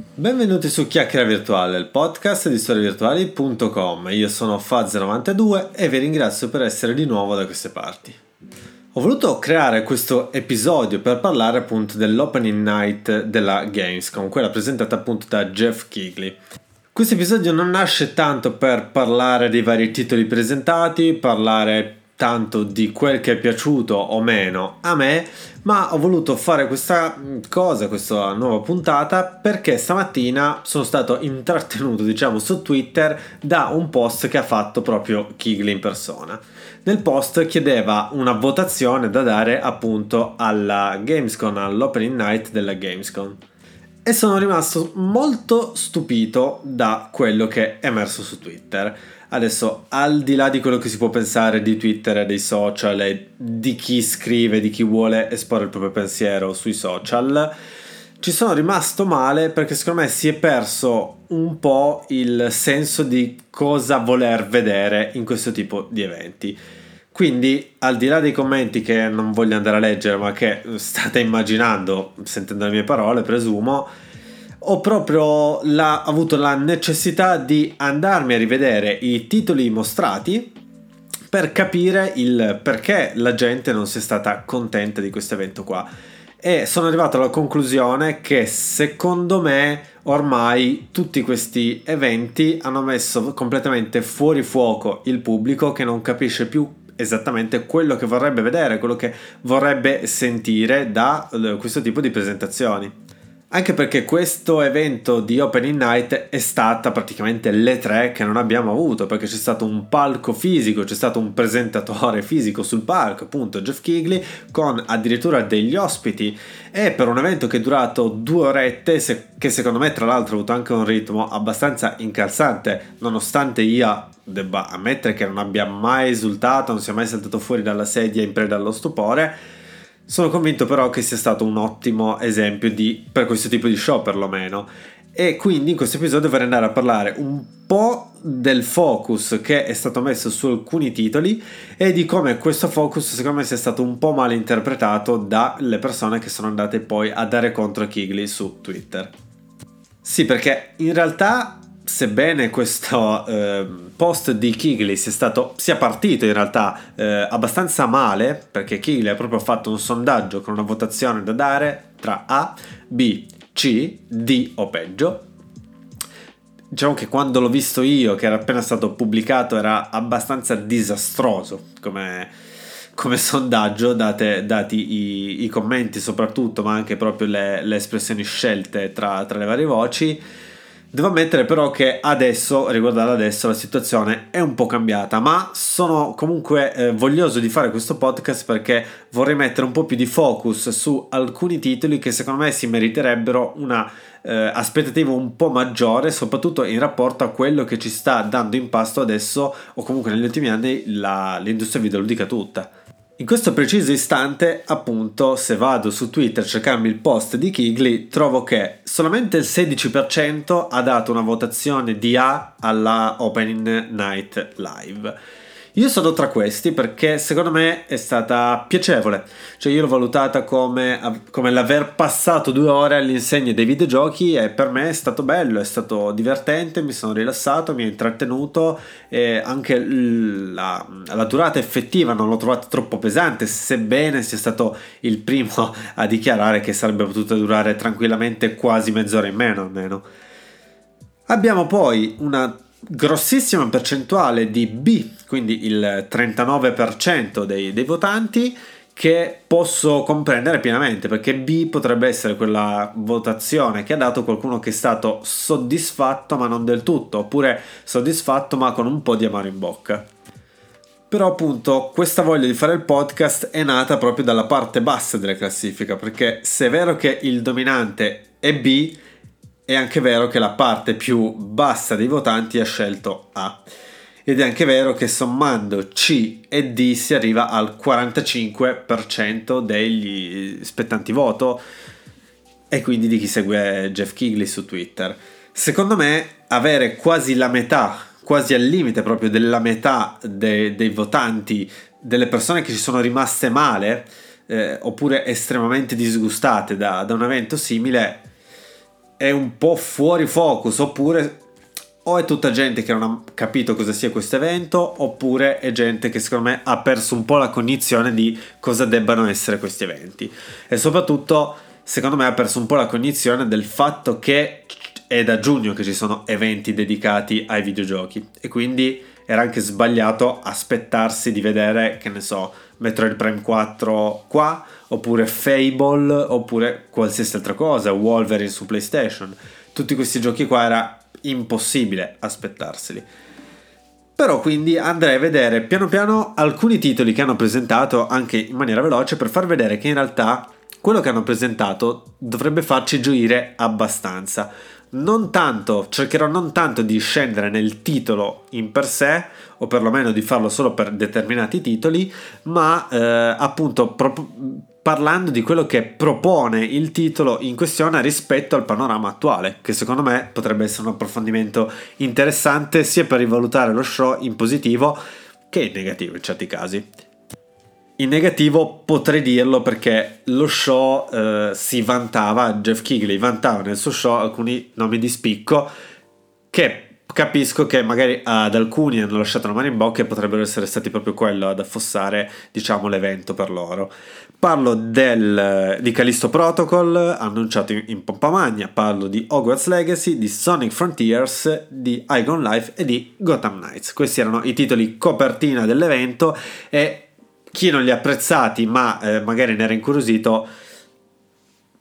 Benvenuti su Chiacchiera Virtuale, il podcast di storievirtuali.com. Io sono Faz92 e vi ringrazio per essere di nuovo da queste parti. Ho voluto creare questo episodio per parlare appunto dell'opening night della Gamescom, quella presentata appunto da Jeff Kigley. Questo episodio non nasce tanto per parlare dei vari titoli presentati, parlare tanto di quel che è piaciuto o meno a me, ma ho voluto fare questa cosa, questa nuova puntata, perché stamattina sono stato intrattenuto, diciamo, su Twitter da un post che ha fatto proprio Kigley in persona. Nel post chiedeva una votazione da dare appunto alla Gamescom, all'opening night della Gamescom. E sono rimasto molto stupito da quello che è emerso su Twitter Adesso, al di là di quello che si può pensare di Twitter e dei social e di chi scrive, di chi vuole esporre il proprio pensiero sui social, ci sono rimasto male perché secondo me si è perso un po' il senso di cosa voler vedere in questo tipo di eventi. Quindi, al di là dei commenti che non voglio andare a leggere, ma che state immaginando, sentendo le mie parole, presumo, ho proprio la, avuto la necessità di andarmi a rivedere i titoli mostrati per capire il perché la gente non sia stata contenta di questo evento qua. E sono arrivato alla conclusione che secondo me ormai tutti questi eventi hanno messo completamente fuori fuoco il pubblico che non capisce più esattamente quello che vorrebbe vedere, quello che vorrebbe sentire da eh, questo tipo di presentazioni. Anche perché questo evento di Opening Night è stata praticamente le tre che non abbiamo avuto, perché c'è stato un palco fisico, c'è stato un presentatore fisico sul palco, appunto Jeff Kigley, con addirittura degli ospiti. E per un evento che è durato due orette, che secondo me tra l'altro ha avuto anche un ritmo abbastanza incalzante, nonostante io debba ammettere che non abbia mai esultato, non sia mai saltato fuori dalla sedia in preda allo stupore sono convinto però che sia stato un ottimo esempio di, per questo tipo di show perlomeno. E quindi in questo episodio vorrei andare a parlare un po' del focus che è stato messo su alcuni titoli e di come questo focus secondo me sia stato un po' mal interpretato dalle persone che sono andate poi a dare contro Kigley su Twitter. Sì, perché in realtà sebbene questo eh, post di Kigley sia, stato, sia partito in realtà eh, abbastanza male, perché Kigley ha proprio fatto un sondaggio con una votazione da dare tra A, B, C, D o peggio. Diciamo che quando l'ho visto io, che era appena stato pubblicato, era abbastanza disastroso come, come sondaggio, date, dati i, i, commenti soprattutto, ma anche proprio le, le espressioni scelte tra, tra le varie voci Devo ammettere però che adesso, riguardando adesso, la situazione è un po' cambiata, ma sono comunque eh, voglioso di fare questo podcast perché vorrei mettere un po' più di focus su alcuni titoli che secondo me si meriterebbero una eh, aspettativa un po' maggiore, soprattutto in rapporto a quello che ci sta dando in pasto adesso o comunque negli ultimi anni la, l'industria videoludica tutta. In questo preciso istante, appunto, se vado su Twitter a cercarmi il post di Kigley, trovo che solamente il 16% ha dato una votazione di A alla Opening Night Live. Io sono tra questi perché secondo me è stata piacevole, cioè io l'ho valutata come, come l'aver passato due ore all'insegna dei videogiochi e per me è stato bello, è stato divertente, mi sono rilassato, mi ha intrattenuto e anche la, la durata effettiva non l'ho trovata troppo pesante, sebbene sia stato il primo a dichiarare che sarebbe potuta durare tranquillamente quasi mezz'ora in meno almeno. Abbiamo poi una grossissima percentuale di B, quindi il 39% dei, dei votanti, che posso comprendere pienamente perché B potrebbe essere quella votazione che ha dato qualcuno che è stato soddisfatto ma non del tutto, oppure soddisfatto ma con un po' di amaro in bocca. Però appunto questa voglia di fare il podcast è nata proprio dalla parte bassa della classifica, perché se è vero che il dominante è B, è anche vero che la parte più bassa dei votanti ha scelto A. Ed è anche vero che sommando C e D si arriva al 45% degli spettanti voto e quindi di chi segue Jeff Kigley su Twitter. Secondo me avere quasi la metà, quasi al limite proprio della metà de- dei votanti, delle persone che ci sono rimaste male eh, oppure estremamente disgustate da, da un evento simile è un po' fuori focus oppure o è tutta gente che non ha capito cosa sia questo evento oppure è gente che secondo me ha perso un po' la cognizione di cosa debbano essere questi eventi. E soprattutto secondo me ha perso un po' la cognizione del fatto che è da giugno che ci sono eventi dedicati ai videogiochi. E quindi era anche sbagliato aspettarsi di vedere che ne so Metroid Prime 4 qua oppure Fable oppure qualsiasi altra cosa Wolverine su PlayStation tutti questi giochi qua era impossibile aspettarseli. Però quindi andrei a vedere piano piano alcuni titoli che hanno presentato anche in maniera veloce per far vedere che in realtà quello che hanno presentato dovrebbe farci gioire abbastanza. Non tanto, cercherò non tanto di scendere nel titolo in per sé, o perlomeno di farlo solo per determinati titoli, ma eh, appunto proprio parlando di quello che propone il titolo in questione rispetto al panorama attuale, che secondo me potrebbe essere un approfondimento interessante sia per rivalutare lo show in positivo che in negativo in certi casi. In negativo potrei dirlo perché lo show eh, si vantava, Jeff Kigley vantava nel suo show alcuni nomi di spicco che capisco che magari ad alcuni hanno lasciato la mano in bocca e potrebbero essere stati proprio quello ad affossare diciamo l'evento per loro. Parlo del, di Callisto Protocol annunciato in, in pompa magna. Parlo di Hogwarts Legacy di Sonic Frontiers di Igon Life e di Gotham Knights. Questi erano i titoli copertina dell'evento e chi non li ha apprezzati ma eh, magari ne era incuriosito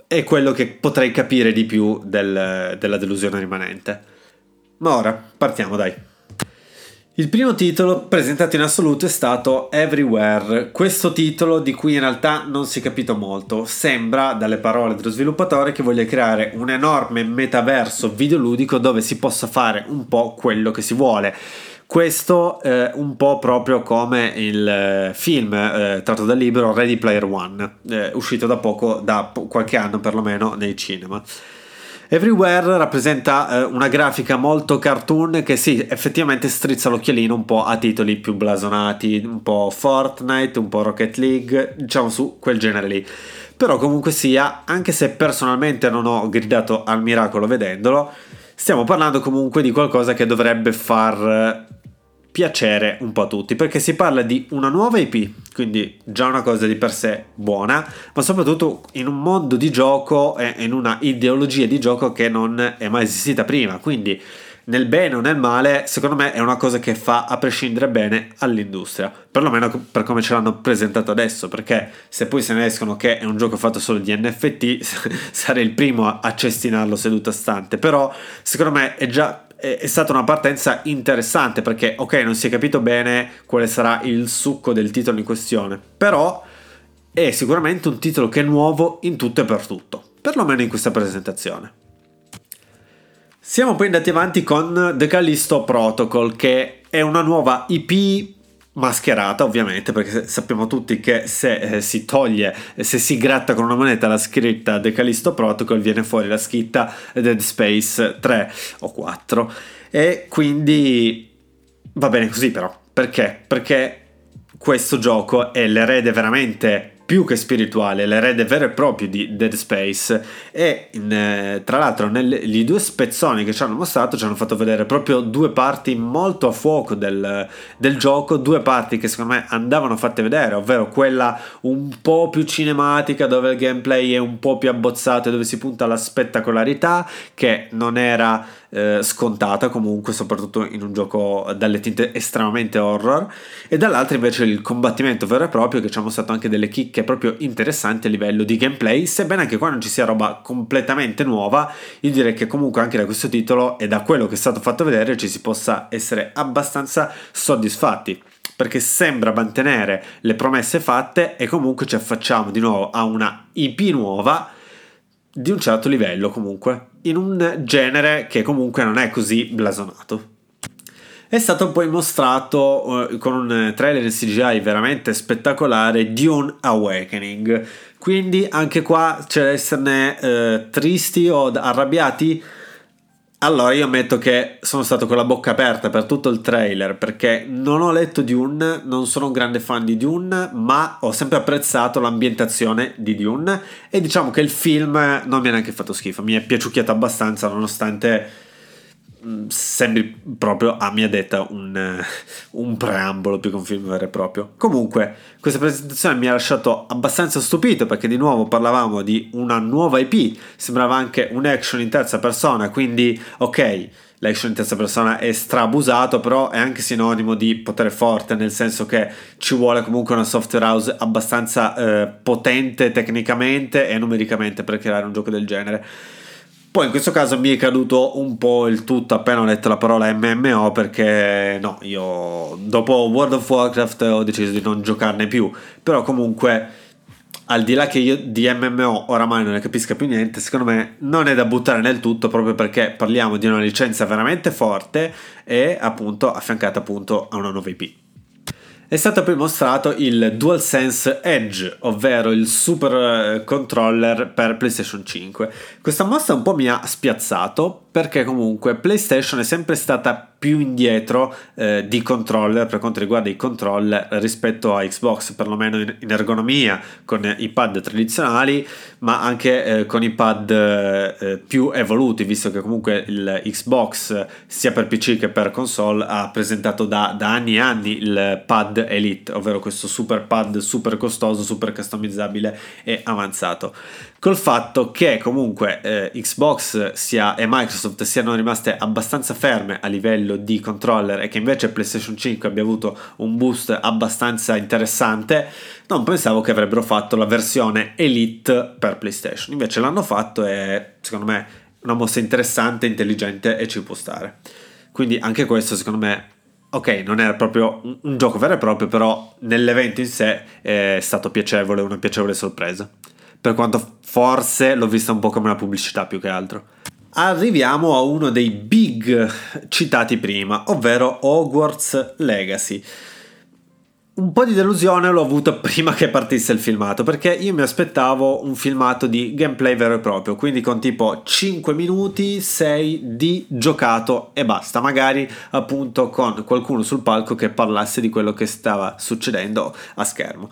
è quello che potrei capire di più del, della delusione rimanente ma ora partiamo dai. Il primo titolo presentato in assoluto è stato Everywhere. Questo titolo di cui in realtà non si è capito molto. Sembra, dalle parole dello sviluppatore, che voglia creare un enorme metaverso videoludico dove si possa fare un po' quello che si vuole. Questo eh, un po' proprio come il eh, film eh, tratto dal libro Ready Player One, eh, uscito da poco, da qualche anno perlomeno nei cinema. Everywhere rappresenta eh, una grafica molto cartoon che sì, effettivamente strizza l'occhialino un po' a titoli più blasonati, un po' Fortnite, un po' Rocket League, diciamo su quel genere lì. Però comunque sia, anche se personalmente non ho gridato al miracolo vedendolo, stiamo parlando comunque di qualcosa che dovrebbe far piacere un po' a tutti perché si parla di una nuova IP, quindi già una cosa di per sé buona, ma soprattutto in un mondo di gioco e in una ideologia di gioco che non è mai esistita prima, quindi nel bene o nel male, secondo me è una cosa che fa a prescindere bene all'industria, perlomeno per come ce l'hanno presentato adesso, perché se poi se ne escono che è un gioco fatto solo di NFT, sarei il primo a cestinarlo seduto a stante, però secondo me è già è stata una partenza interessante perché ok non si è capito bene quale sarà il succo del titolo in questione però è sicuramente un titolo che è nuovo in tutto e per tutto perlomeno in questa presentazione siamo poi andati avanti con The Callisto Protocol che è una nuova IP mascherata ovviamente perché sappiamo tutti che se eh, si toglie se si gratta con una moneta la scritta The Callisto Protocol viene fuori la scritta Dead Space 3 o 4 e quindi va bene così però perché? perché questo gioco è l'erede veramente più che spirituale, l'erede vero e proprio di Dead Space. E in, eh, tra l'altro negli due spezzoni che ci hanno mostrato ci hanno fatto vedere proprio due parti molto a fuoco del, del gioco, due parti che secondo me andavano fatte vedere, ovvero quella un po' più cinematica dove il gameplay è un po' più abbozzato e dove si punta alla spettacolarità che non era eh, scontata comunque, soprattutto in un gioco dalle tinte estremamente horror, e dall'altra invece il combattimento vero e proprio che ci ha mostrato anche delle chicche proprio interessanti a livello di gameplay, sebbene anche qua non ci sia roba completamente nuova, io direi che comunque anche da questo titolo e da quello che è stato fatto vedere ci si possa essere abbastanza soddisfatti perché sembra mantenere le promesse fatte e comunque ci affacciamo di nuovo a una IP nuova di un certo livello comunque, in un genere che comunque non è così blasonato. È stato poi mostrato uh, con un trailer in CGI veramente spettacolare Dune Awakening. Quindi anche qua c'è esserne uh, tristi o arrabbiati. Allora, io ammetto che sono stato con la bocca aperta per tutto il trailer perché non ho letto Dune, non sono un grande fan di Dune, ma ho sempre apprezzato l'ambientazione di Dune. E diciamo che il film non mi ha neanche fatto schifo, mi è piaciucchiato abbastanza nonostante sembri proprio a mia detta un, eh, un, preambolo più che un film vero e proprio. Comunque, questa presentazione mi ha lasciato abbastanza stupito perché di nuovo parlavamo di una nuova IP, sembrava anche un action in terza persona, quindi ok, l'action in terza persona è strabusato, però è anche sinonimo di potere forte, nel senso che ci vuole comunque una software house abbastanza eh, potente tecnicamente e numericamente per creare un gioco del genere. Poi in questo caso mi è caduto un po' il tutto appena ho letto la parola MMO perché no, io dopo World of Warcraft ho deciso di non giocarne più, però comunque al di là che io di MMO oramai non ne capisca più niente, secondo me non è da buttare nel tutto proprio perché parliamo di una licenza veramente forte e appunto affiancata appunto a una nuova IP è stato poi mostrato il DualSense Edge, ovvero il super eh, controller per PlayStation 5. Questa mossa un po' mi ha spiazzato perché comunque PlayStation è sempre stata più indietro eh, di controller per quanto riguarda i controller rispetto a Xbox, perlomeno in, ergonomia con i pad tradizionali, ma anche eh, con i pad eh, più evoluti, visto che comunque il Xbox sia per PC che per console ha presentato da, da anni e anni il pad Elite, ovvero questo super pad super costoso, super customizzabile e avanzato col fatto che comunque eh, Xbox sia, e Microsoft siano rimaste abbastanza ferme a livello di controller e che invece PlayStation 5 abbia avuto un boost abbastanza interessante, non pensavo che avrebbero fatto la versione Elite per PlayStation. Invece l'hanno fatto e secondo me una mossa interessante, intelligente e ci può stare. Quindi anche questo secondo me ok, non era proprio un, un, gioco vero e proprio, però nell'evento in sé è stato piacevole, una piacevole sorpresa per quanto forse l'ho vista un po' come una pubblicità più che altro. Arriviamo a uno dei big citati prima, ovvero Hogwarts Legacy. Un po' di delusione l'ho avuto prima che partisse il filmato, perché io mi aspettavo un filmato di gameplay vero e proprio, quindi con tipo 5 minuti, 6 di giocato e basta, magari appunto con qualcuno sul palco che parlasse di quello che stava succedendo a schermo.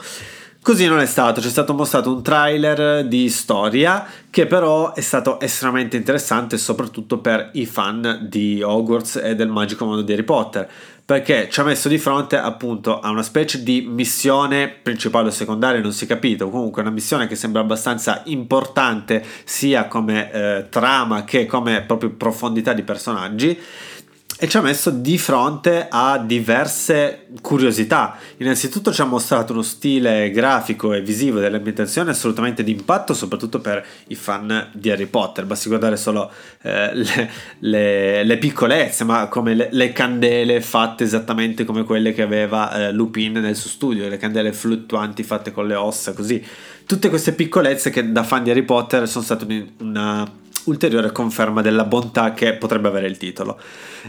Così non è stato, ci è stato mostrato un trailer di storia che però è stato estremamente interessante soprattutto per i fan di Hogwarts e del magico mondo di Harry Potter perché ci ha messo di fronte appunto a una specie di missione principale o secondaria, non si è capito, comunque una missione che sembra abbastanza importante sia come eh, trama che come proprio profondità di personaggi e ci ha messo di fronte a diverse curiosità. Innanzitutto ci ha mostrato uno stile grafico e visivo dell'ambientazione assolutamente d'impatto, soprattutto per i fan di Harry Potter. Basti guardare solo eh, le, le, le, piccolezze, ma come le, le, candele fatte esattamente come quelle che aveva eh, Lupin nel suo studio, le candele fluttuanti fatte con le ossa, così. Tutte queste piccolezze che da fan di Harry Potter sono state una ulteriore conferma della bontà che potrebbe avere il titolo.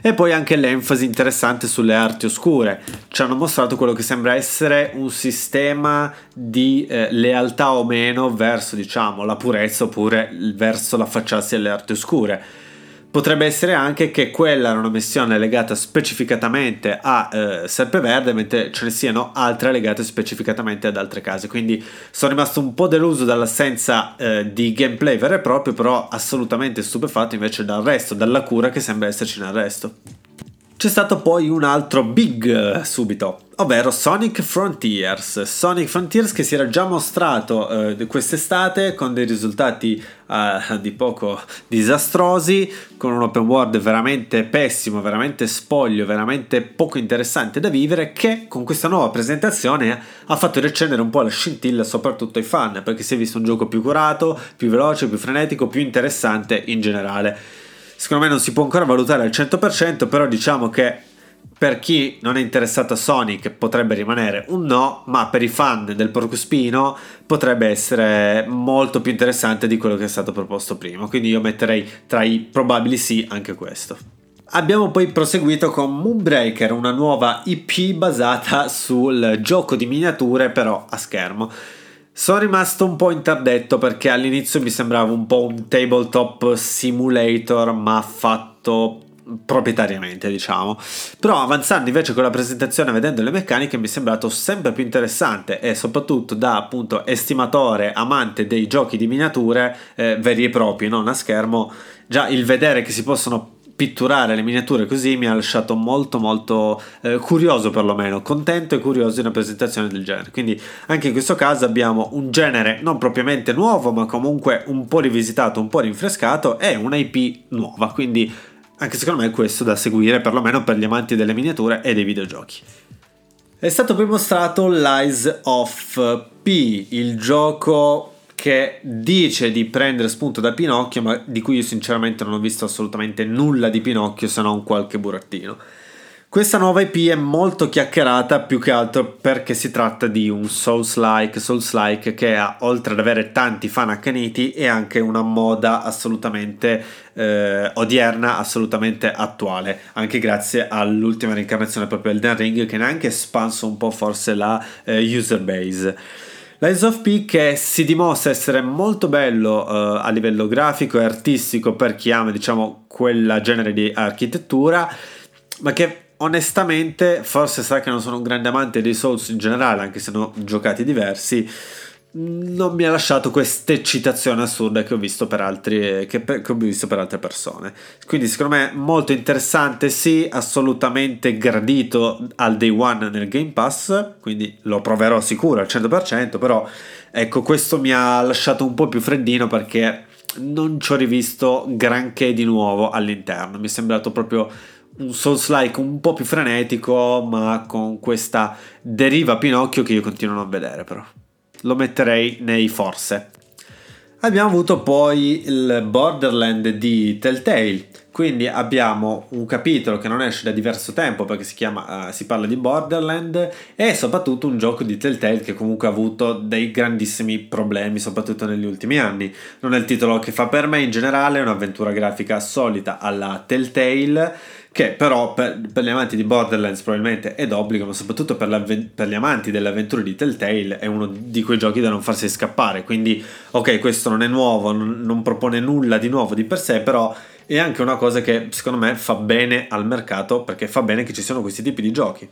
E poi anche l'enfasi interessante sulle arti oscure. Ci hanno mostrato quello che sembra essere un sistema di eh, lealtà o meno verso, diciamo, la purezza oppure verso l'affacciarsi alle arti oscure Potrebbe essere anche che quella era una missione legata specificatamente a eh, Serpeverde, mentre ce ne siano altre legate specificatamente ad altre case. Quindi sono rimasto un po' deluso dall'assenza eh, di gameplay vero e proprio, però assolutamente stupefatto invece dal resto, dalla cura che sembra esserci nel resto. C'è stato poi un altro big eh, subito, ovvero Sonic Frontiers. Sonic Frontiers che si era già mostrato eh, quest'estate con dei risultati eh, di poco disastrosi, con un open world veramente pessimo, veramente spoglio, veramente poco interessante da vivere, che con questa nuova presentazione ha fatto riaccendere un po' la scintilla soprattutto ai fan, perché si è visto un gioco più curato, più veloce, più frenetico, più interessante in generale secondo me non si può ancora valutare al 100%, però diciamo che per chi non è interessato a Sonic potrebbe rimanere un no, ma per i fan del Porcuspino potrebbe essere molto più interessante di quello che è stato proposto prima. Quindi io metterei tra i probabili sì anche questo. Abbiamo poi proseguito con Moonbreaker, una nuova IP basata sul gioco di miniature però a schermo. Sono rimasto un po' interdetto perché all'inizio mi sembrava un po' un tabletop simulator, ma fatto proprietariamente, diciamo. Però avanzando invece con la presentazione, vedendo le meccaniche, mi è sembrato sempre più interessante e soprattutto da appunto estimatore, amante dei giochi di miniature eh, veri e propri, non a schermo, già il vedere che si possono pitturare le miniature così mi ha lasciato molto molto eh, curioso perlomeno, contento e curioso di una presentazione del genere. Quindi anche in questo caso abbiamo un genere non propriamente nuovo, ma comunque un po' rivisitato, un po' rinfrescato e un'IP nuova, quindi anche secondo me è questo da seguire perlomeno per gli amanti delle miniature e dei videogiochi. È stato poi mostrato Lies of P, il gioco che dice di prendere spunto da Pinocchio, ma di cui io sinceramente non ho visto assolutamente nulla di Pinocchio se non qualche burattino. Questa nuova IP è molto chiacchierata più che altro perché si tratta di un Souls-like, Souls-like che ha, oltre ad avere tanti fan accaniti, e anche una moda assolutamente eh, odierna, assolutamente attuale, anche grazie all'ultima reincarnazione proprio Elden Ring che ne ha anche espanso un po' forse la eh, user base. Lies of P che si dimostra essere molto bello uh, a livello grafico e artistico per chi ama diciamo quella genere di architettura ma che onestamente forse sa che non sono un grande amante dei Souls in generale anche se ne ho giocati diversi non mi ha lasciato questa eccitazione assurda che ho visto per altri che, per, che, ho visto per altre persone. Quindi secondo me molto interessante sì assolutamente gradito al day one nel game pass quindi lo proverò sicuro al 100% però ecco questo mi ha lasciato un po' più freddino perché non ci ho rivisto granché di nuovo all'interno. Mi è sembrato proprio un Souls-like un po' più frenetico ma con questa deriva Pinocchio che io continuo a non vedere però lo metterei nei forse. Abbiamo avuto poi il Borderland di Telltale, quindi abbiamo un capitolo che non esce da diverso tempo perché si, chiama, uh, si parla di Borderland e soprattutto un gioco di Telltale che comunque ha avuto dei grandissimi problemi soprattutto negli ultimi anni. Non è il titolo che fa per me in generale, è un'avventura grafica solita alla Telltale che però per, per, gli amanti di Borderlands probabilmente è d'obbligo, ma soprattutto per, per, gli amanti delle avventure di Telltale è uno di quei giochi da non farsi scappare. Quindi, ok, questo non è nuovo, non, non propone nulla di nuovo di per sé, però è anche una cosa che secondo me fa bene al mercato perché fa bene che ci siano questi tipi di giochi.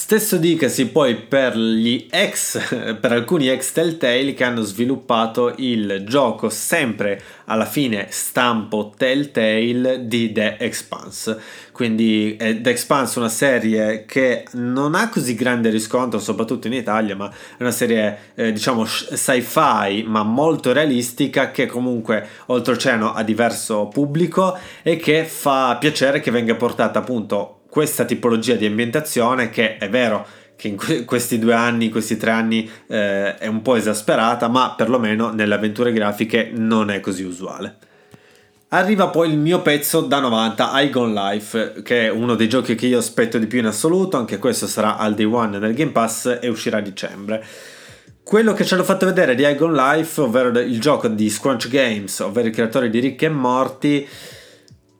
Stesso dicasi poi per ex, per alcuni ex Telltale che hanno sviluppato il gioco sempre alla fine stampo Telltale di The Expanse. Quindi è The Expanse una serie che non ha così grande riscontro, soprattutto in Italia, ma è una serie eh, diciamo sci-fi ma molto realistica che comunque oltreoceano ha diverso pubblico e che fa piacere che venga portata appunto questa tipologia di ambientazione che è vero che in questi due anni, questi tre anni eh, è un po' esasperata, ma perlomeno nelle avventure grafiche non è così usuale. Arriva poi il mio pezzo da 90, Igon Life, che è uno dei giochi che io aspetto di più in assoluto, anche questo sarà al day one nel Game Pass e uscirà a dicembre. Quello che ci hanno fatto vedere di Igon Life, ovvero il gioco di Scrunch Games, ovvero i creatori di Rick e Morty,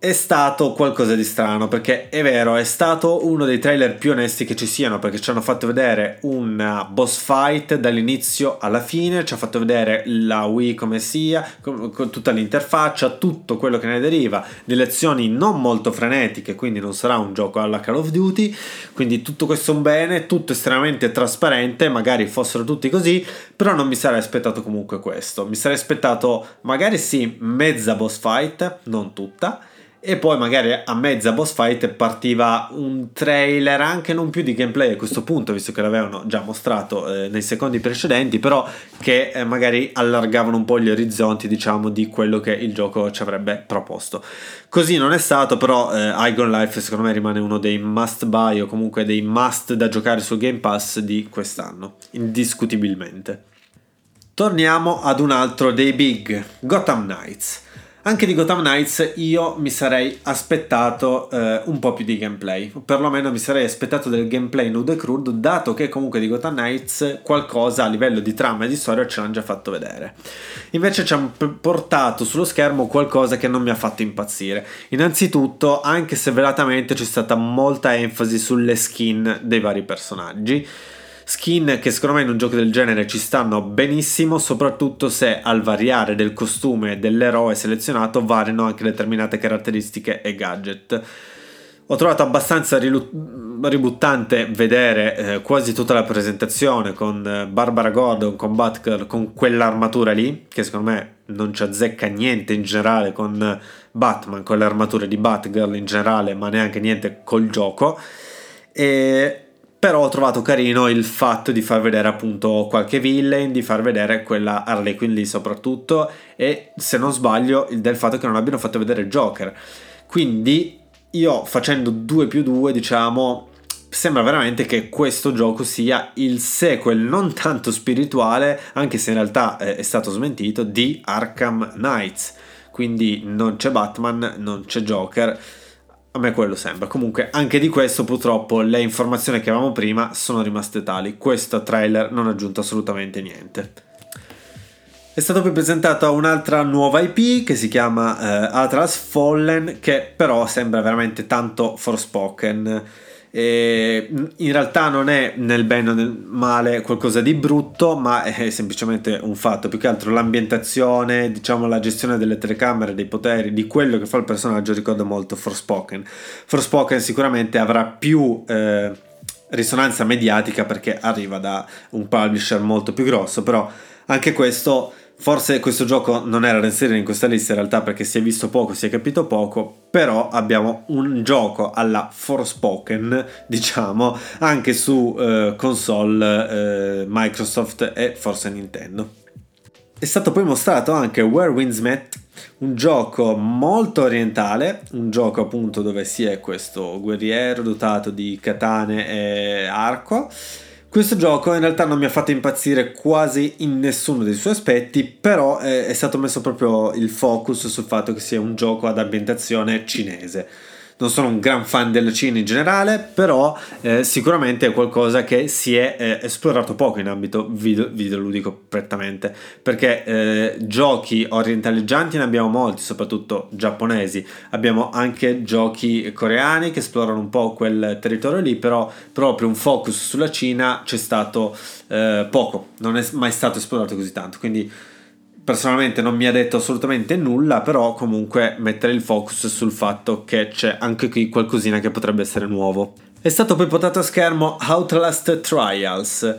è stato qualcosa di strano perché è vero, è stato uno dei trailer più onesti che ci siano perché ci hanno fatto vedere un boss fight dall'inizio alla fine, ci ha fatto vedere la Wii come sia, con, tutta l'interfaccia, tutto quello che ne deriva, delle azioni non molto frenetiche, quindi non sarà un gioco alla Call of Duty, quindi tutto questo è un bene, tutto estremamente trasparente, magari fossero tutti così, però non mi sarei aspettato comunque questo, mi sarei aspettato magari sì mezza boss fight, non tutta, e poi magari a mezza boss fight partiva un trailer anche non più di gameplay a questo punto visto che l'avevano già mostrato eh, nei secondi precedenti però che eh, magari allargavano un po' gli orizzonti diciamo di quello che il gioco ci avrebbe proposto. Così non è stato però eh, Igon Life secondo me rimane uno dei must buy o comunque dei must da giocare sul Game Pass di quest'anno indiscutibilmente. Torniamo ad un altro dei big Gotham Knights anche di Gotham Knights io mi sarei aspettato eh, un po' più di gameplay, o perlomeno mi sarei aspettato del gameplay nudo e crudo, dato che comunque di Gotham Knights qualcosa a livello di trama e di storia ce l'hanno già fatto vedere. Invece ci hanno portato sullo schermo qualcosa che non mi ha fatto impazzire. Innanzitutto, anche se velatamente c'è stata molta enfasi sulle skin dei vari personaggi, Skin che secondo me in un gioco del genere ci stanno benissimo, soprattutto se al variare del costume dell'eroe selezionato variano anche determinate caratteristiche e gadget. Ho trovato abbastanza rilu- ributtante vedere eh, quasi tutta la presentazione con eh, Barbara Gordon, con Batgirl, con quell'armatura lì, che secondo me non ci azzecca niente in generale con Batman, con le armature di Batgirl in generale, ma neanche niente col gioco. E però ho trovato carino il fatto di far vedere appunto qualche villain, di far vedere quella Harley Quinn lì soprattutto e se non sbaglio del fatto che non abbiano fatto vedere Joker. Quindi io facendo 2 più 2 diciamo sembra veramente che questo gioco sia il sequel non tanto spirituale anche se in realtà è stato smentito di Arkham Knights quindi non c'è Batman non c'è Joker a me quello sembra. Comunque anche di questo purtroppo le informazioni che avevamo prima sono rimaste tali. Questo trailer non ha aggiunto assolutamente niente. È stata poi presentata un'altra nuova IP che si chiama uh, Atlas Fallen, che però sembra veramente tanto Forspoken. E in realtà non è nel bene o nel male qualcosa di brutto, ma è semplicemente un fatto. Più che altro l'ambientazione, diciamo la gestione delle telecamere, dei poteri, di quello che fa il personaggio ricorda molto Forspoken. Forspoken sicuramente avrà più eh, risonanza mediatica perché arriva da un publisher molto più grosso, però anche questo Forse questo gioco non era da inserire in questa lista in realtà perché si è visto poco, si è capito poco, però abbiamo un gioco alla Forspoken, diciamo, anche su eh, console eh, Microsoft e forse Nintendo. È stato poi mostrato anche Where Winds Met, un gioco molto orientale, un gioco appunto dove si è questo guerriero dotato di katane e arco questo gioco in realtà non mi ha fatto impazzire quasi in nessuno dei suoi aspetti, però è, è stato messo proprio il focus sul fatto che sia un gioco ad ambientazione cinese non sono un gran fan del Cina in generale, però eh, sicuramente è qualcosa che si è eh, esplorato poco in ambito video, videoludico prettamente, perché eh, giochi orientaleggianti ne abbiamo molti, soprattutto giapponesi, abbiamo anche giochi coreani che esplorano un po' quel territorio lì, però proprio un focus sulla Cina c'è stato eh, poco, non è mai stato esplorato così tanto, quindi personalmente non mi ha detto assolutamente nulla, però comunque mettere il focus sul fatto che c'è anche qui qualcosina che potrebbe essere nuovo. È stato poi portato a schermo Outlast Trials.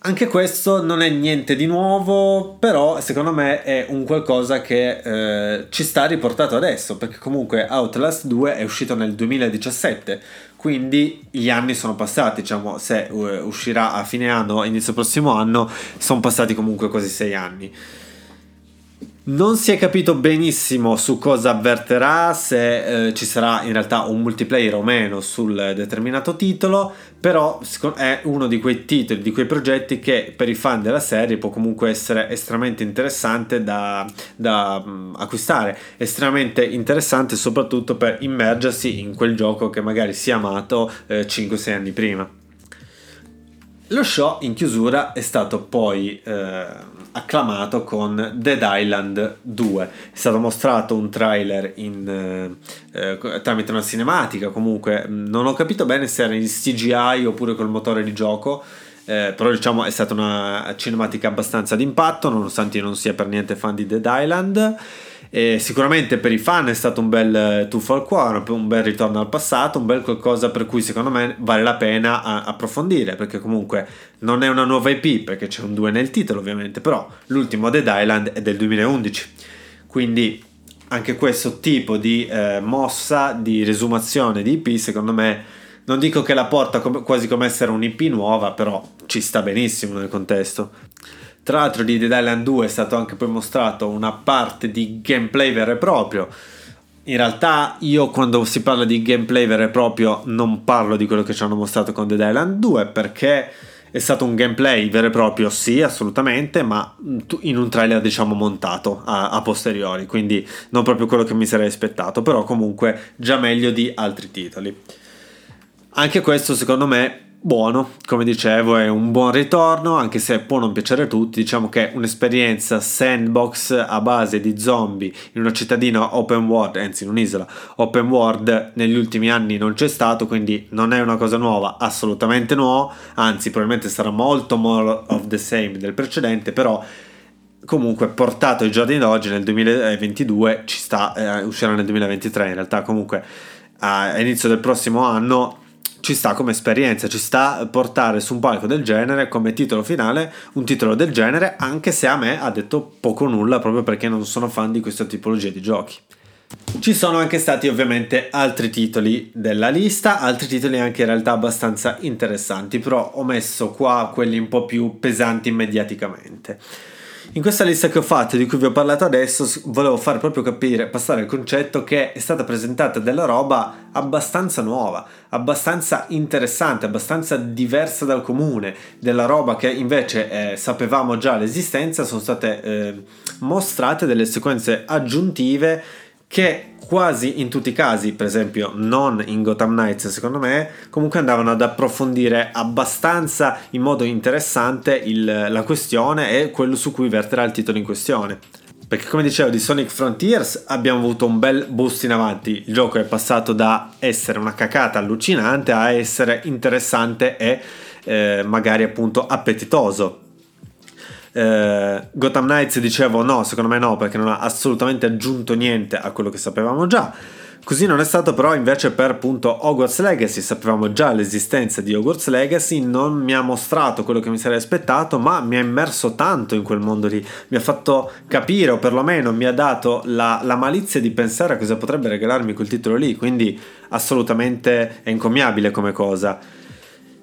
Anche questo non è niente di nuovo, però secondo me è un qualcosa che eh, ci sta riportato adesso, perché comunque Outlast 2 è uscito nel 2017, quindi gli anni sono passati, diciamo, se uh, uscirà a fine anno, inizio prossimo anno, sono passati comunque quasi 6 anni. Non si è capito benissimo su cosa avverterà, se eh, ci sarà in realtà un multiplayer o meno sul determinato titolo, però è uno di quei titoli, di quei progetti che per i fan della serie può comunque essere estremamente interessante da, da um, acquistare, estremamente interessante soprattutto per immergersi in quel gioco che magari si è amato eh, 5-6 anni prima. Lo show in chiusura è stato poi eh, acclamato con Dead Island 2. È stato mostrato un trailer in, eh, eh, tramite una cinematica, comunque non ho capito bene se era in CGI oppure col motore di gioco. Eh, però diciamo è stata una cinematica abbastanza d'impatto nonostante io non sia per niente fan di Dead Island e sicuramente per i fan è stato un bel eh, tuffo al cuore, un bel ritorno al passato, un bel qualcosa per cui secondo me vale la pena approfondire, perché comunque non è una nuova IP, perché c'è un 2 nel titolo ovviamente, però l'ultimo Dead Island è del 2011. Quindi anche questo tipo di eh, mossa, di resumazione di IP, secondo me, non dico che la porta come, quasi come essere un'IP nuova, però ci sta benissimo nel contesto. Tra l'altro di Dead Island 2 è stato anche poi mostrato una parte di gameplay vero e proprio. In realtà io quando si parla di gameplay vero e proprio non parlo di quello che ci hanno mostrato con Dead Island 2 perché è stato un gameplay vero e proprio, sì, assolutamente, ma in un trailer diciamo montato a, a, posteriori, quindi non proprio quello che mi sarei aspettato, però comunque già meglio di altri titoli. Anche questo secondo me buono, come dicevo, è un buon ritorno, anche se può non piacere a tutti. Diciamo che un'esperienza sandbox a base di zombie in una cittadina open world, anzi in un'isola open world, negli ultimi anni non c'è stato, quindi non è una cosa nuova, assolutamente no, anzi probabilmente sarà molto more of the same del precedente, però comunque portato ai giorni d'oggi nel 2022 ci sta eh, uscirà nel 2023 in realtà comunque a inizio del prossimo anno ci sta come esperienza, ci sta portare su un palco del genere come titolo finale un titolo del genere, anche se a me ha detto poco nulla proprio perché non sono fan di questa tipologia di giochi. Ci sono anche stati ovviamente altri titoli della lista, altri titoli anche in realtà abbastanza interessanti, però ho messo qua quelli un po' più pesanti mediaticamente. In questa lista che ho fatto, di cui vi ho parlato adesso, volevo fare proprio capire, passare il concetto che è stata presentata della roba abbastanza nuova, abbastanza interessante, abbastanza diversa dal comune, della roba che invece eh, sapevamo già l'esistenza, sono state eh, mostrate delle sequenze aggiuntive che quasi in tutti i casi, per esempio non in Gotham Knights secondo me, comunque andavano ad approfondire abbastanza in modo interessante il, la questione e quello su cui verterà il titolo in questione. Perché come dicevo di Sonic Frontiers abbiamo avuto un bel boost in avanti, il gioco è passato da essere una cacata allucinante a essere interessante e eh, magari appunto appetitoso eh, Gotham Knights dicevo no, secondo me no, perché non ha assolutamente aggiunto niente a quello che sapevamo già. Così non è stato però invece per appunto Hogwarts Legacy, sapevamo già l'esistenza di Hogwarts Legacy, non mi ha mostrato quello che mi sarei aspettato, ma mi ha immerso tanto in quel mondo lì, mi ha fatto capire o perlomeno mi ha dato la, la malizia di pensare a cosa potrebbe regalarmi quel titolo lì, quindi assolutamente è incommiabile come cosa.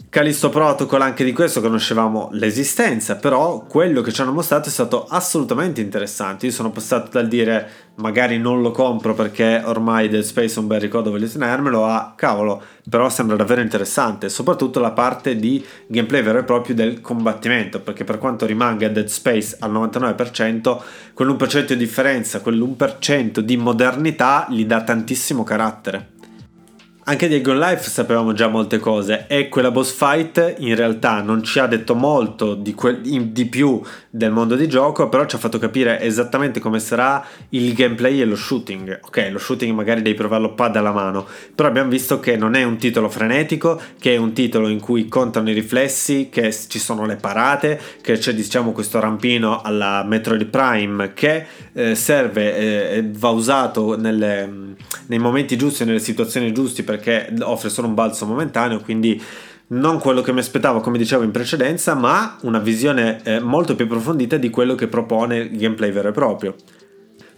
Callisto Protocol anche di questo conoscevamo l'esistenza, però quello che ci hanno mostrato è stato assolutamente interessante. Io sono passato dal dire magari non lo compro perché ormai Dead Space è un bel ricordo, voglio tenermelo, a cavolo, però sembra davvero interessante, soprattutto la parte di gameplay vero e proprio del combattimento, perché per quanto rimanga Dead Space al 99%, quell'1% di differenza, quell'1% di modernità gli dà tantissimo carattere. Anche di Egon Life sapevamo già molte cose e quella boss fight in realtà non ci ha detto molto di, que- di, più del mondo di gioco, però ci ha fatto capire esattamente come sarà il gameplay e lo shooting. Ok, lo shooting magari devi provarlo pad alla mano, però abbiamo visto che non è un titolo frenetico, che è un titolo in cui contano i riflessi, che ci sono le parate, che c'è diciamo questo rampino alla Metroid Prime che eh, serve eh, va usato nelle, nei momenti giusti nelle situazioni giuste per perché offre solo un balzo momentaneo, quindi non quello che mi aspettavo come dicevo in precedenza, ma una visione eh, molto più approfondita di quello che propone il gameplay vero e proprio.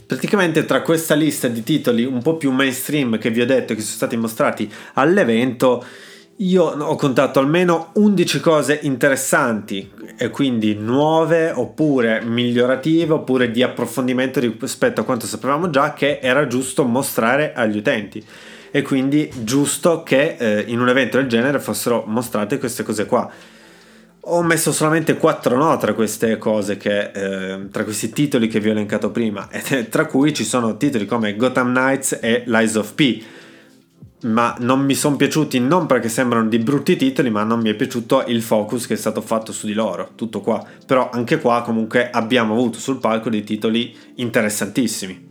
Praticamente tra questa lista di titoli un po' più mainstream che vi ho detto che sono stati mostrati all'evento, io ho contato almeno 11 cose interessanti e quindi nuove oppure migliorative oppure di approfondimento rispetto a quanto sapevamo già che era giusto mostrare agli utenti e quindi giusto che eh, in un evento del genere fossero mostrate queste cose qua. Ho messo solamente quattro no tra queste cose, che, eh, tra questi titoli che vi ho elencato prima, tra cui ci sono titoli come Gotham Knights e Lies of P. Ma non mi sono piaciuti non perché sembrano di brutti titoli, ma non mi è piaciuto il focus che è stato fatto su di loro. Tutto qua. Però anche qua comunque abbiamo avuto sul palco dei titoli interessantissimi.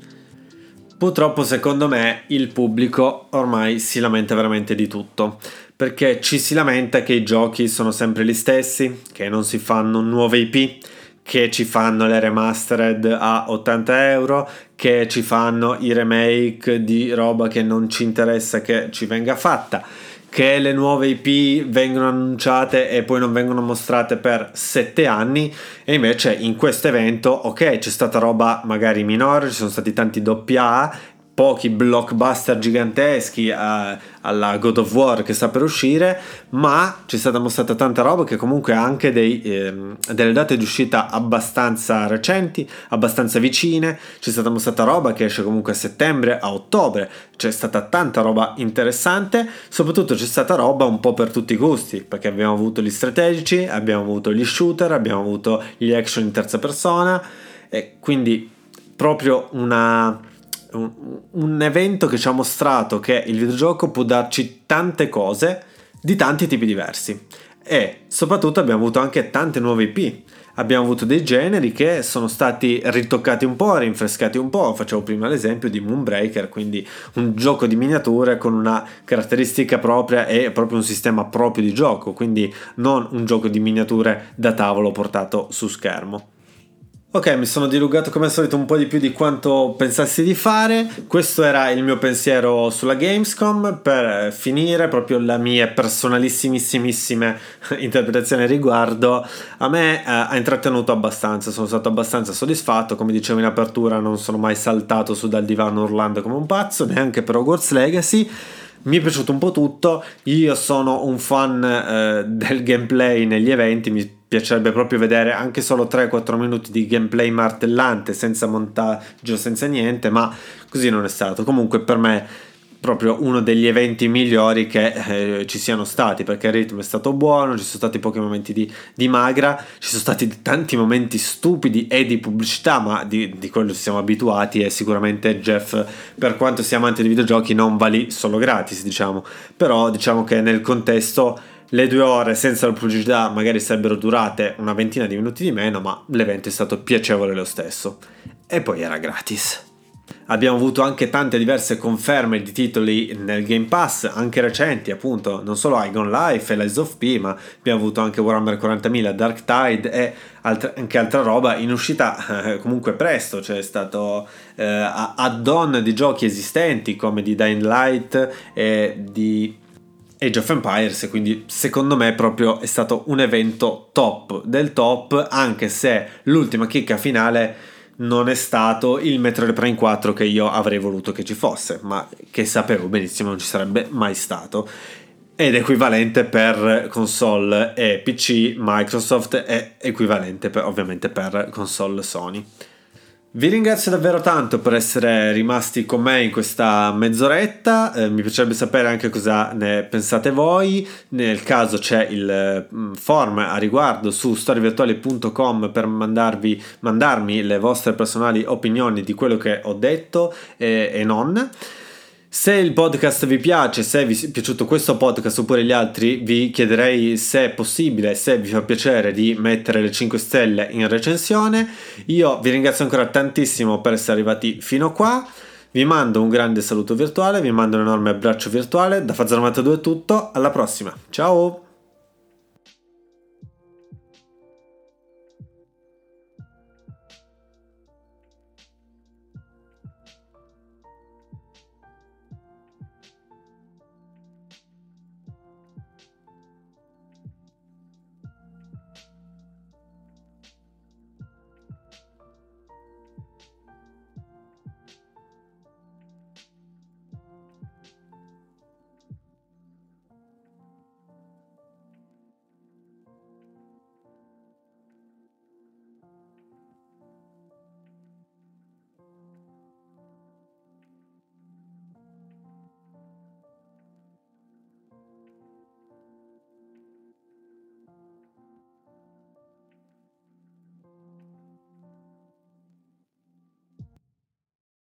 Purtroppo secondo me il pubblico ormai si lamenta veramente di tutto, perché ci si lamenta che i giochi sono sempre gli stessi, che non si fanno nuove IP, che ci fanno le remastered a 80 euro, che ci fanno i remake di roba che non ci interessa che ci venga fatta che le nuove IP vengono annunciate e poi non vengono mostrate per sette anni e invece in questo evento ok c'è stata roba magari minore ci sono stati tanti doppia pochi blockbuster giganteschi a, eh, alla God of War che sta per uscire, ma ci è stata mostrata tanta roba che comunque ha anche dei, eh, delle date di uscita abbastanza recenti, abbastanza vicine, c'è stata mostrata roba che esce comunque a settembre, a ottobre, c'è stata tanta roba interessante, soprattutto c'è stata roba un po' per tutti i gusti, perché abbiamo avuto gli strategici, abbiamo avuto gli shooter, abbiamo avuto gli action in terza persona. E quindi proprio una un, un evento che ci ha mostrato che il videogioco può darci tante cose di tanti tipi diversi e soprattutto abbiamo avuto anche tante nuove IP. Abbiamo avuto dei generi che sono stati ritoccati un po', rinfrescati un po'. Facevo prima l'esempio di Moonbreaker, quindi un gioco di miniature con una caratteristica propria e proprio un sistema proprio di gioco, quindi non un gioco di miniature da tavolo portato su schermo. Ok, mi sono dilugato come al solito un po' di più di quanto pensassi di fare. Questo era il mio pensiero sulla Gamescom. Per finire, proprio la mia personalissimissima interpretazione riguardo, a me eh, ha intrattenuto abbastanza. Sono stato abbastanza soddisfatto. Come dicevo in apertura, non sono mai saltato su dal divano urlando come un pazzo, neanche per Hogwarts Legacy mi è piaciuto un po' tutto. Io sono un fan eh, del gameplay negli eventi, mi piacerebbe proprio vedere anche solo 3-4 minuti di gameplay martellante, senza montaggio, senza niente, ma così non è stato. Comunque per me proprio uno degli eventi migliori che eh, ci siano stati perché il ritmo è stato buono, ci sono stati pochi momenti di, di magra, ci sono stati tanti momenti stupidi e di pubblicità, ma di, di, quello ci siamo abituati e sicuramente Jeff, per quanto sia amante di videogiochi, non va lì solo gratis, diciamo, però diciamo che nel contesto le due ore senza la pubblicità magari sarebbero durate una ventina di minuti di meno, ma l'evento è stato piacevole lo stesso. E poi era gratis. Abbiamo avuto anche tante diverse conferme di titoli nel Game Pass, anche recenti, appunto, non solo Igon Life e Lies of P, ma abbiamo avuto anche Warhammer 40.000, Dark Tide e altra, anche altra roba in uscita eh, comunque presto. C'è stato eh, add-on di giochi esistenti come di Dying Light e di Age of Empires, quindi secondo me proprio è stato un evento top del top, anche se l'ultima chicca finale non è stato il Metroid Prime 4 che io avrei voluto che ci fosse, ma che sapevo benissimo non ci sarebbe mai stato. Ed equivalente per console e PC, Microsoft è equivalente per, ovviamente per console Sony. Vi ringrazio davvero tanto per essere rimasti con me in questa mezz'oretta, eh, mi piacerebbe sapere anche cosa ne pensate voi, nel caso c'è il mm, form a riguardo su storievirtuali.com per mandarvi, mandarmi le vostre personali opinioni di quello che ho detto e, e non. Se il podcast vi piace, se vi è piaciuto questo podcast oppure gli altri, vi chiederei se è possibile, se vi fa piacere di mettere le 5 stelle in recensione. Io vi ringrazio ancora tantissimo per essere arrivati fino qua. Vi mando un grande saluto virtuale, vi mando un enorme abbraccio virtuale. Da Fazza92 è tutto, alla prossima. Ciao!